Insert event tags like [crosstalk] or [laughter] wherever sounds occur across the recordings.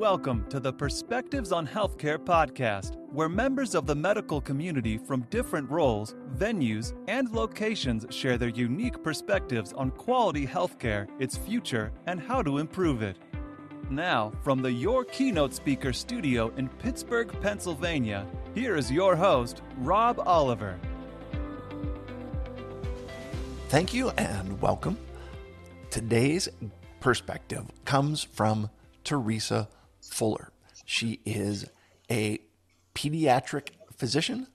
Welcome to the Perspectives on Healthcare podcast, where members of the medical community from different roles, venues, and locations share their unique perspectives on quality healthcare, its future, and how to improve it. Now, from the Your Keynote Speaker studio in Pittsburgh, Pennsylvania, here is your host, Rob Oliver. Thank you and welcome. Today's perspective comes from Teresa Fuller. She is a pediatric physician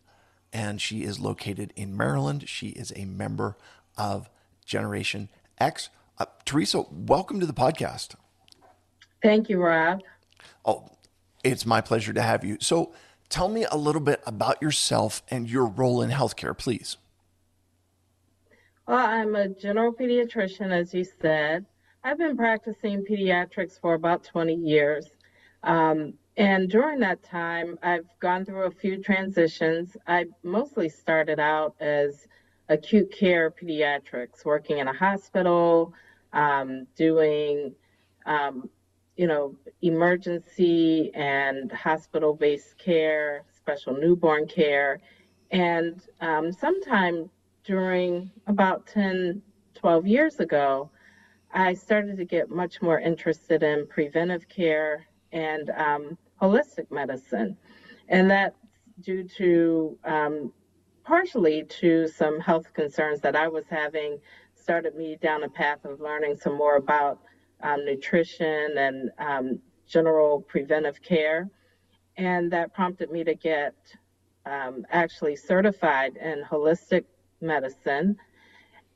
and she is located in Maryland. She is a member of Generation X. Uh, Teresa, welcome to the podcast. Thank you, Rob. Oh, it's my pleasure to have you. So, tell me a little bit about yourself and your role in healthcare, please. Well, I'm a general pediatrician, as you said. I've been practicing pediatrics for about 20 years. Um, and during that time, I've gone through a few transitions. I mostly started out as acute care pediatrics, working in a hospital, um, doing, um, you know, emergency and hospital based care, special newborn care. And um, sometime during about 10, 12 years ago, I started to get much more interested in preventive care and um, holistic medicine. And that's due to um, partially to some health concerns that I was having, started me down a path of learning some more about um, nutrition and um, general preventive care. And that prompted me to get um, actually certified in holistic medicine.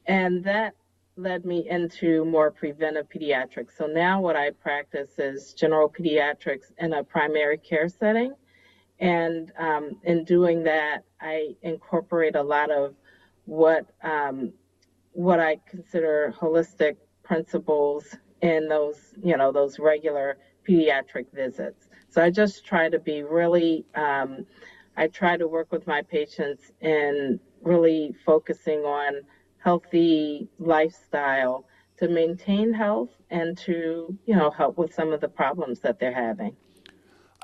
And that led me into more preventive pediatrics. So now what I practice is general pediatrics in a primary care setting. And um, in doing that, I incorporate a lot of what um, what I consider holistic principles in those, you know, those regular pediatric visits. So I just try to be really, um, I try to work with my patients in really focusing on healthy lifestyle to maintain health and to, you know, help with some of the problems that they're having.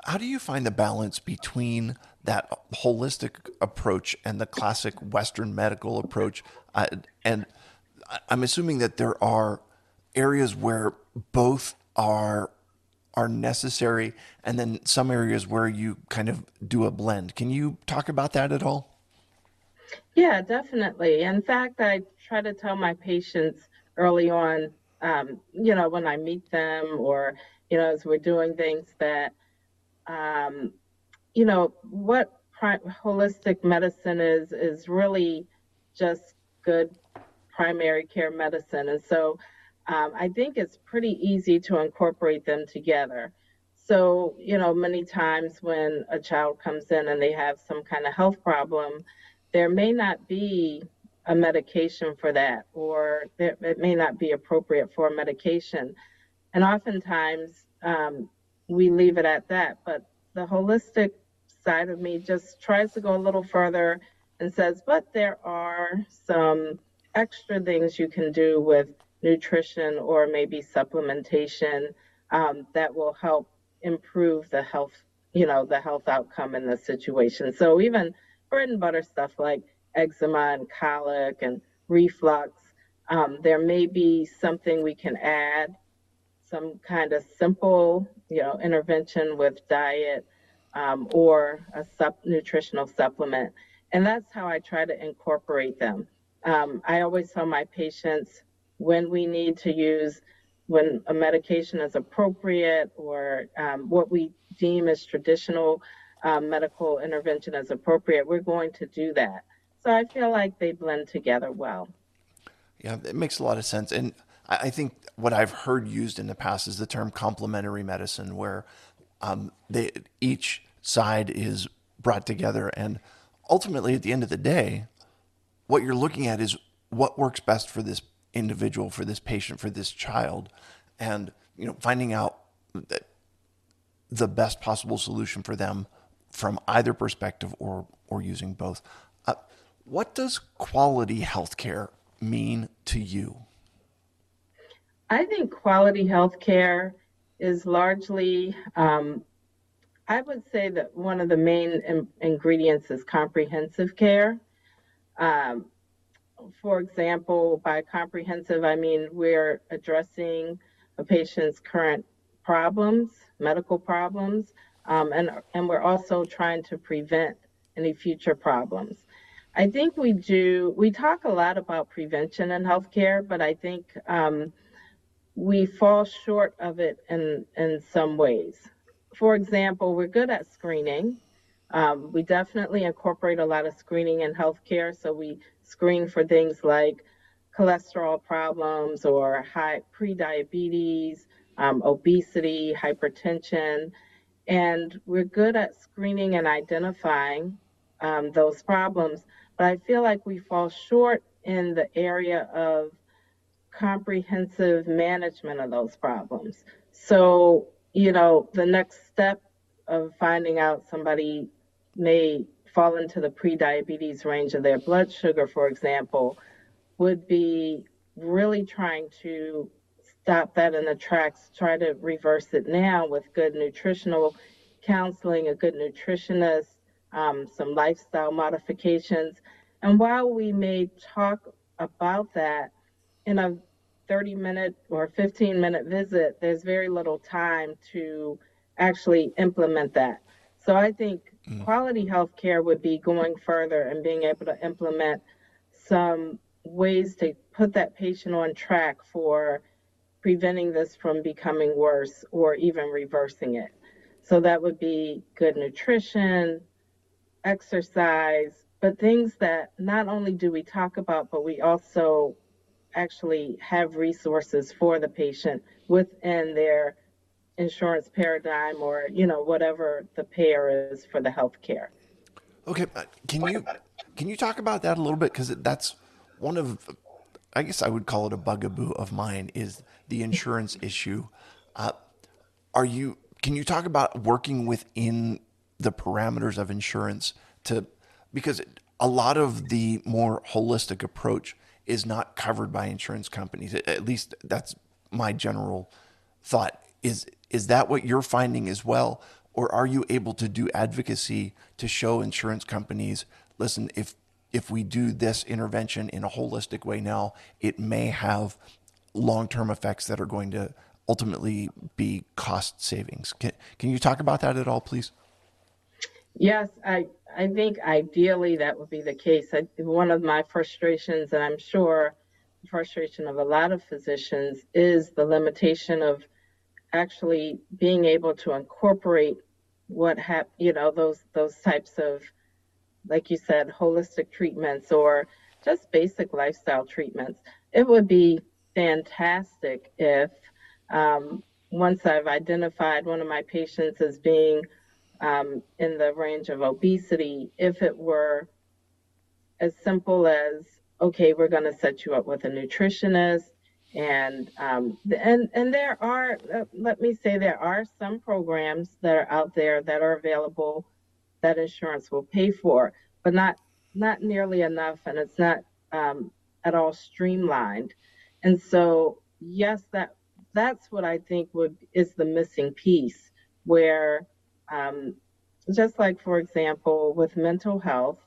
How do you find the balance between that holistic approach and the classic Western medical approach? Uh, and I'm assuming that there are areas where both are are necessary and then some areas where you kind of do a blend. Can you talk about that at all? Yeah, definitely. In fact, I try to tell my patients early on, um, you know, when I meet them or, you know, as we're doing things that, um, you know, what pri- holistic medicine is, is really just good primary care medicine. And so um, I think it's pretty easy to incorporate them together. So, you know, many times when a child comes in and they have some kind of health problem, there may not be a medication for that, or it may not be appropriate for a medication. And oftentimes um, we leave it at that. But the holistic side of me just tries to go a little further and says, but there are some extra things you can do with nutrition or maybe supplementation um, that will help improve the health, you know, the health outcome in the situation. So even bread and butter stuff like eczema and colic and reflux, um, there may be something we can add, some kind of simple, you know, intervention with diet um, or a nutritional supplement. And that's how I try to incorporate them. Um, I always tell my patients when we need to use, when a medication is appropriate or um, what we deem as traditional um, medical intervention as appropriate, we're going to do that. So I feel like they blend together well. Yeah, it makes a lot of sense. And I think what I've heard used in the past is the term complementary medicine, where um, they, each side is brought together. And ultimately, at the end of the day, what you're looking at is what works best for this individual, for this patient, for this child, and you know, finding out the best possible solution for them from either perspective or or using both. Uh, what does quality healthcare mean to you? I think quality healthcare is largely, um, I would say that one of the main in- ingredients is comprehensive care. Um, for example, by comprehensive, I mean we're addressing a patient's current problems, medical problems, um, and, and we're also trying to prevent any future problems. I think we do, we talk a lot about prevention in healthcare, but I think um, we fall short of it in, in some ways. For example, we're good at screening. Um, we definitely incorporate a lot of screening in healthcare, so we screen for things like cholesterol problems or high prediabetes, um, obesity, hypertension, and we're good at screening and identifying um, those problems. But I feel like we fall short in the area of comprehensive management of those problems. So, you know, the next step of finding out somebody may fall into the prediabetes range of their blood sugar, for example, would be really trying to stop that in the tracks, try to reverse it now with good nutritional counseling, a good nutritionist, um, some lifestyle modifications. And while we may talk about that in a 30 minute or 15 minute visit, there's very little time to actually implement that. So I think mm. quality health care would be going further and being able to implement some ways to put that patient on track for preventing this from becoming worse or even reversing it. So that would be good nutrition, exercise, but things that not only do we talk about, but we also actually have resources for the patient within their insurance paradigm or you know whatever the payer is for the health care okay uh, can you can you talk about that a little bit because that's one of i guess i would call it a bugaboo of mine is the insurance [laughs] issue uh, are you can you talk about working within the parameters of insurance to because a lot of the more holistic approach is not covered by insurance companies. At least that's my general thought. Is is that what you're finding as well? Or are you able to do advocacy to show insurance companies, listen, if if we do this intervention in a holistic way now, it may have long-term effects that are going to ultimately be cost savings. Can, can you talk about that at all, please? Yes, I, I think ideally that would be the case. I, one of my frustrations, and I'm sure the frustration of a lot of physicians, is the limitation of actually being able to incorporate what have you know those those types of like you said holistic treatments or just basic lifestyle treatments. It would be fantastic if um, once i've identified one of my patients as being um, in the range of obesity if it were as simple as okay we're going to set you up with a nutritionist and um, and and there are uh, let me say there are some programs that are out there that are available that insurance will pay for but not not nearly enough and it's not um, at all streamlined. And so yes that that's what i think would is the missing piece where um, just like, for example, with mental health,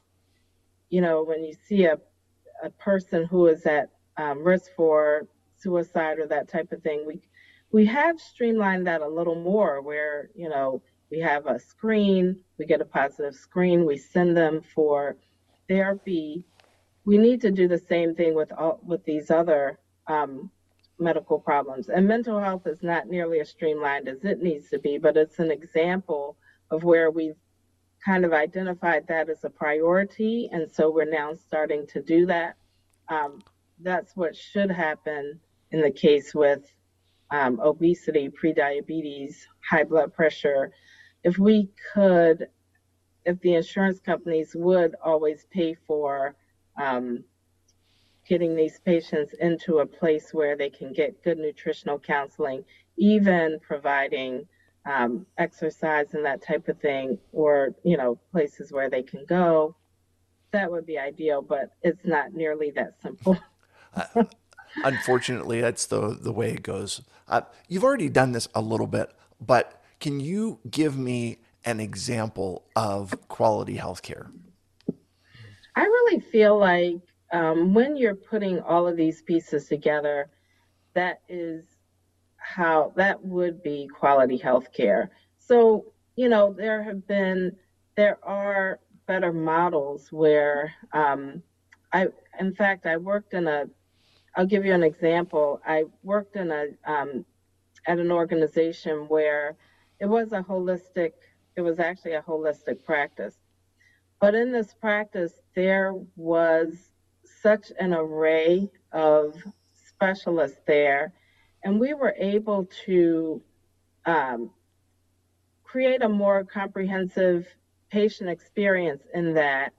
you know, when you see a, a person who is at um, risk for suicide or that type of thing, we we have streamlined that a little more where, you know, we have a screen, we get a positive screen, we send them for therapy. We need to do the same thing with all, with these other um, medical problems. And mental health is not nearly as streamlined as it needs to be, but it's an example of where we've kind of identified that as a priority. And so we're now starting to do that. Um, that's what should happen in the case with um, obesity, prediabetes, high blood pressure. If we could, if the insurance companies would always pay for um, getting these patients into a place where they can get good nutritional counseling, even providing um, exercise and that type of thing, or you know places where they can go, that would be ideal. But it's not nearly that simple. [laughs] uh, unfortunately, that's the the way it goes. Uh, you've already done this a little bit, but can you give me an example of quality healthcare? I really feel like um, when you're putting all of these pieces together, that is how that would be quality healthcare. So, you know, there have been, there are better models where um, I, in fact, I worked in a, I'll give you an example. I worked in a, um, at an organization where it was a holistic, it was actually a holistic practice. But in this practice, there was such an array of specialists there, and we were able to um, create a more comprehensive patient experience in that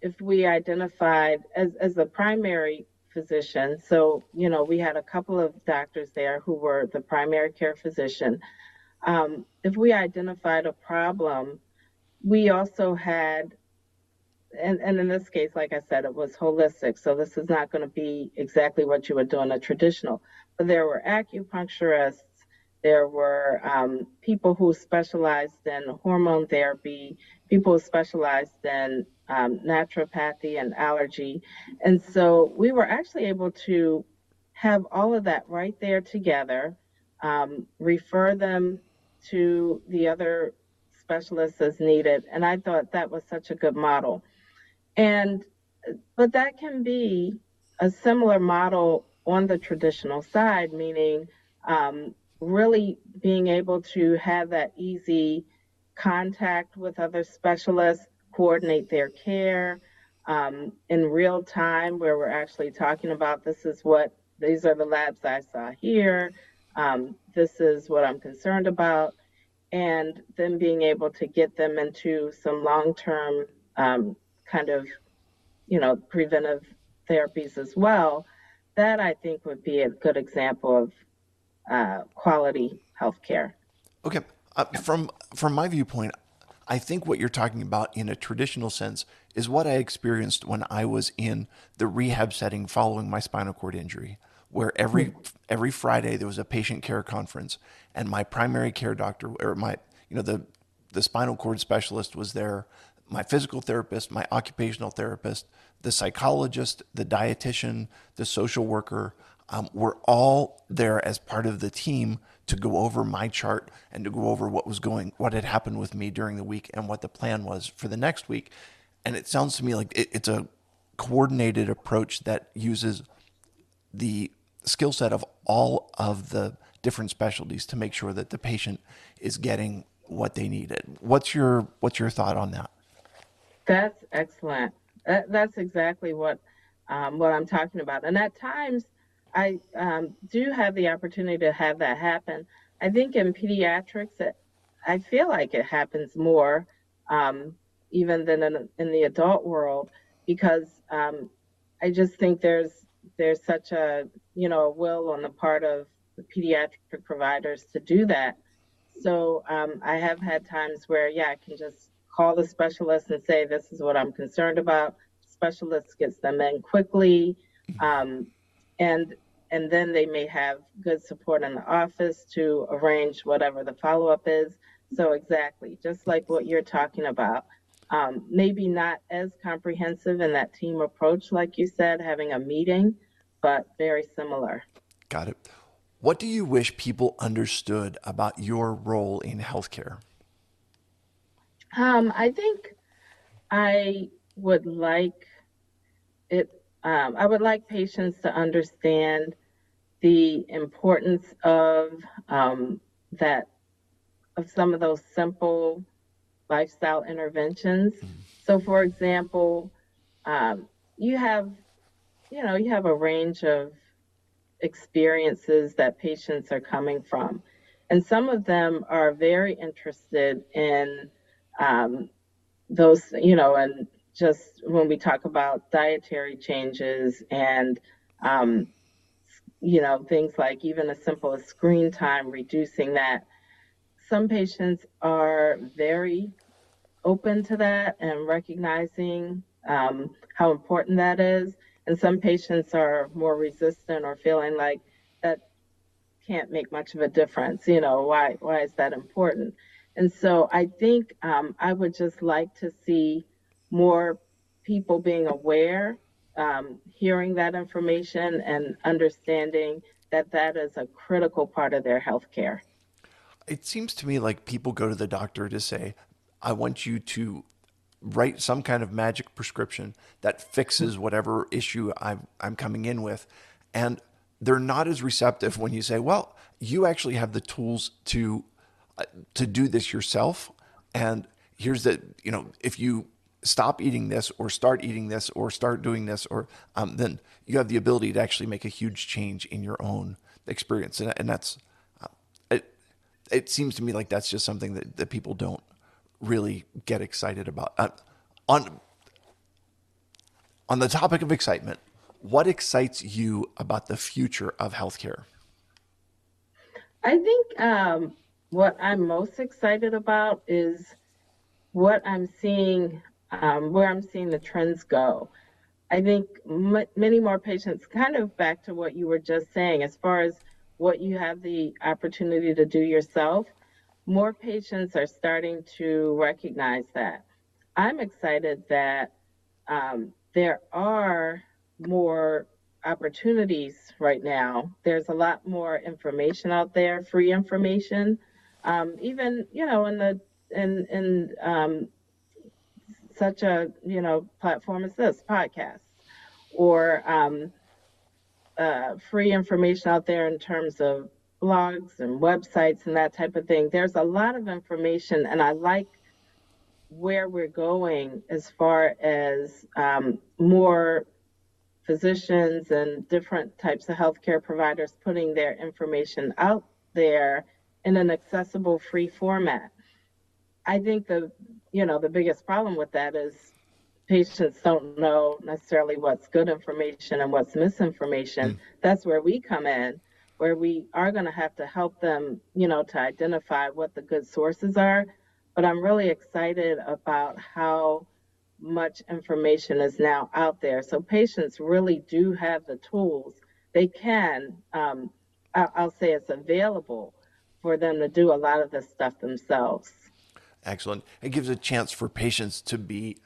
if we identified as, as the primary physician, so, you know, we had a couple of doctors there who were the primary care physician. Um, if we identified a problem, we also had and, and in this case, like I said, it was holistic. So this is not going to be exactly what you would do in a traditional. But there were acupuncturists, there were um, people who specialized in hormone therapy, people who specialized in um, naturopathy and allergy. And so we were actually able to have all of that right there together, um, refer them to the other specialists as needed. And I thought that was such a good model. And but that can be a similar model on the traditional side, meaning um, really being able to have that easy contact with other specialists, coordinate their care um, in real time, where we're actually talking about this is what these are the labs I saw here, um, this is what I'm concerned about, and then being able to get them into some long term um, kind of, you know, preventive therapies as well, that I think would be a good example of uh, quality healthcare. Okay, uh, from from my viewpoint, I think what you're talking about in a traditional sense is what I experienced when I was in the rehab setting following my spinal cord injury, where every every Friday there was a patient care conference, and my primary care doctor or my you know the the spinal cord specialist was there my physical therapist, my occupational therapist, the psychologist, the dietitian, the social worker, um, were all there as part of the team to go over my chart and to go over what was going, what had happened with me during the week and what the plan was for the next week. And it sounds to me like it, it's a coordinated approach that uses the skill set of all of the different specialties to make sure that the patient is getting what they needed. What's your what's your thought on that? That's excellent. That, that's exactly what um, what I'm talking about. And at times, I um, do have the opportunity to have that happen. I think in pediatrics, it, I feel like it happens more um, even than in, in, the adult world because um, I just think there's there's such a you know a will on the part of the pediatric providers to do that. So um, I have had times where yeah, I can just call the specialist and say, this is what I'm concerned about. Specialist gets them in quickly. Um, and and then they may have good support in the office to arrange whatever the follow-up is. So exactly, just like what you're talking about. Um, maybe not as comprehensive in that team approach, like you said, having a meeting, but very similar. Got it. What do you wish people understood about your role in healthcare? Um, I think I would like it. Um, I would like patients to understand the importance of um, that of some of those simple lifestyle interventions. Mm-hmm. So, for example, um, you have, you know, you have a range of experiences that patients are coming from, and some of them are very interested in um, those, you know, and just when we talk about dietary changes and, um, you know, things like even as simple as screen time, reducing that, some patients are very open to that and recognizing um, how important that is. And some patients are more resistant or feeling like that can't make much of a difference. You know, why why is that important? And so I think um, I would just like to see more people being aware, um, hearing that information, and understanding that that is a critical part of their health care. It seems to me like people go to the doctor to say, I want you to write some kind of magic prescription that fixes whatever issue I'm, I'm coming in with. And they're not as receptive when you say, well, you actually have the tools to uh, to do this yourself. And here's the, you know, if you stop eating this or start eating this or start doing this, or um, then you have the ability to actually make a huge change in your own experience. And, and that's, uh, it, it seems to me like that's just something that, that people don't really get excited about. Uh, on, on the topic of excitement, what excites you about the future of healthcare? I think um, what I'm most excited about is what I'm seeing, um, where I'm seeing the trends go. I think m- many more patients, kind of back to what you were just saying, as far as what you have the opportunity to do yourself, more patients are starting to recognize that. I'm excited that um, there are more opportunities right now. There's a lot more information out there, free information um, even you know in the in in um, such a you know platform as this podcast or um, uh, free information out there in terms of blogs and websites and that type of thing. There's a lot of information, and I like where we're going as far as um, more physicians and different types of healthcare providers putting their information out there in an accessible free format. I think the you know the biggest problem with that is patients don't know necessarily what's good information and what's misinformation. Mm. That's where we come in, where we are going to have to help them, you know, to identify what the good sources are. But I'm really excited about how much information is now out there. So patients really do have the tools. They can, um, I'll say it's available for them to do a lot of this stuff themselves. Excellent. It gives a chance for patients to be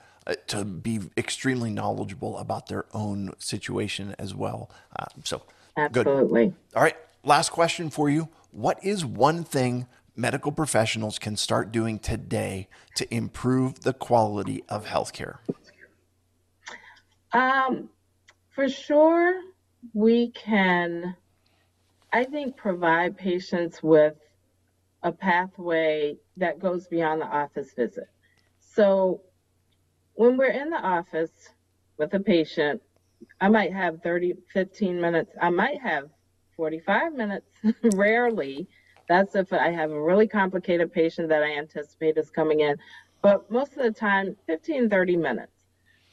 to be extremely knowledgeable about their own situation as well. Uh, so absolutely. Good. All right. Last question for you. What is one thing medical professionals can start doing today to improve the quality of healthcare? Um, for sure, we can I think provide patients with a pathway that goes beyond the office visit. So when we're in the office with a patient, I might have 30, 15 minutes. I might have 45 minutes, [laughs] rarely. That's if I have a really complicated patient that I anticipate is coming in. But most of the time, 15, 30 minutes.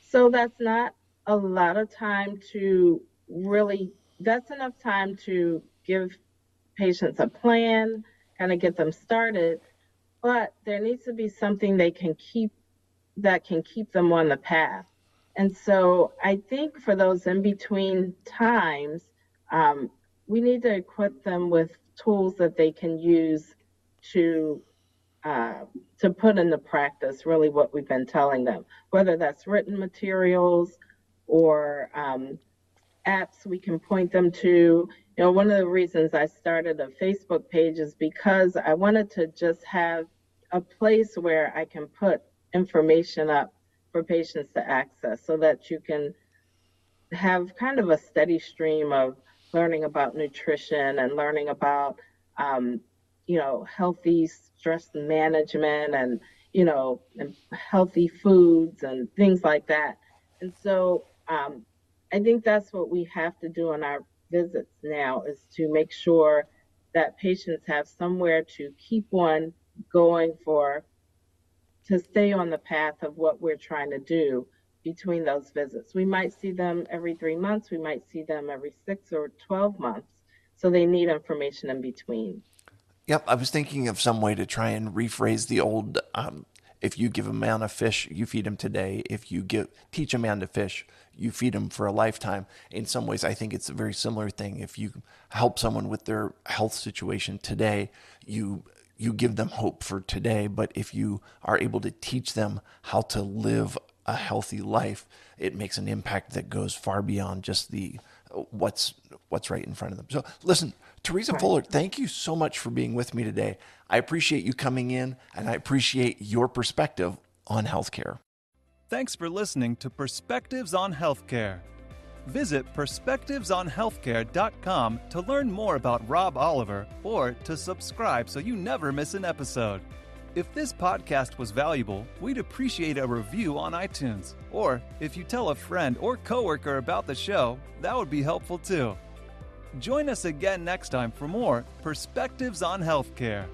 So that's not a lot of time to really, that's enough time to give patients a plan, kind of get them started, but there needs to be something they can keep that can keep them on the path. And so I think for those in between times, um, we need to equip them with tools that they can use to uh, to put into practice really what we've been telling them, whether that's written materials or um, apps we can point them to. You know, one of the reasons I started a Facebook page is because I wanted to just have a place where I can put information up for patients to access so that you can have kind of a steady stream of learning about nutrition and learning about, um, you know, healthy stress management and, you know, and healthy foods and things like that. And so um, I think that's what we have to do in our visits now is to make sure that patients have somewhere to keep on going for to stay on the path of what we're trying to do between those visits. We might see them every three months, we might see them every six or 12 months. So they need information in between. Yep, I was thinking of some way to try and rephrase the old um, if you give a man a fish, you feed him today. If you give teach a man to fish, you feed him for a lifetime. In some ways, I think it's a very similar thing. If you help someone with their health situation today, you you give them hope for today. But if you are able to teach them how to live a healthy life, it makes an impact that goes far beyond just the uh, what's what's right in front of them. So listen, Teresa right. Fuller, thank you so much for being with me today. I appreciate you coming in and I appreciate your perspective on healthcare. Thanks for listening to Perspectives on Healthcare. Visit perspectivesonhealthcare.com to learn more about Rob Oliver or to subscribe so you never miss an episode. If this podcast was valuable, we'd appreciate a review on iTunes. Or if you tell a friend or coworker about the show, that would be helpful too. Join us again next time for more Perspectives on Healthcare.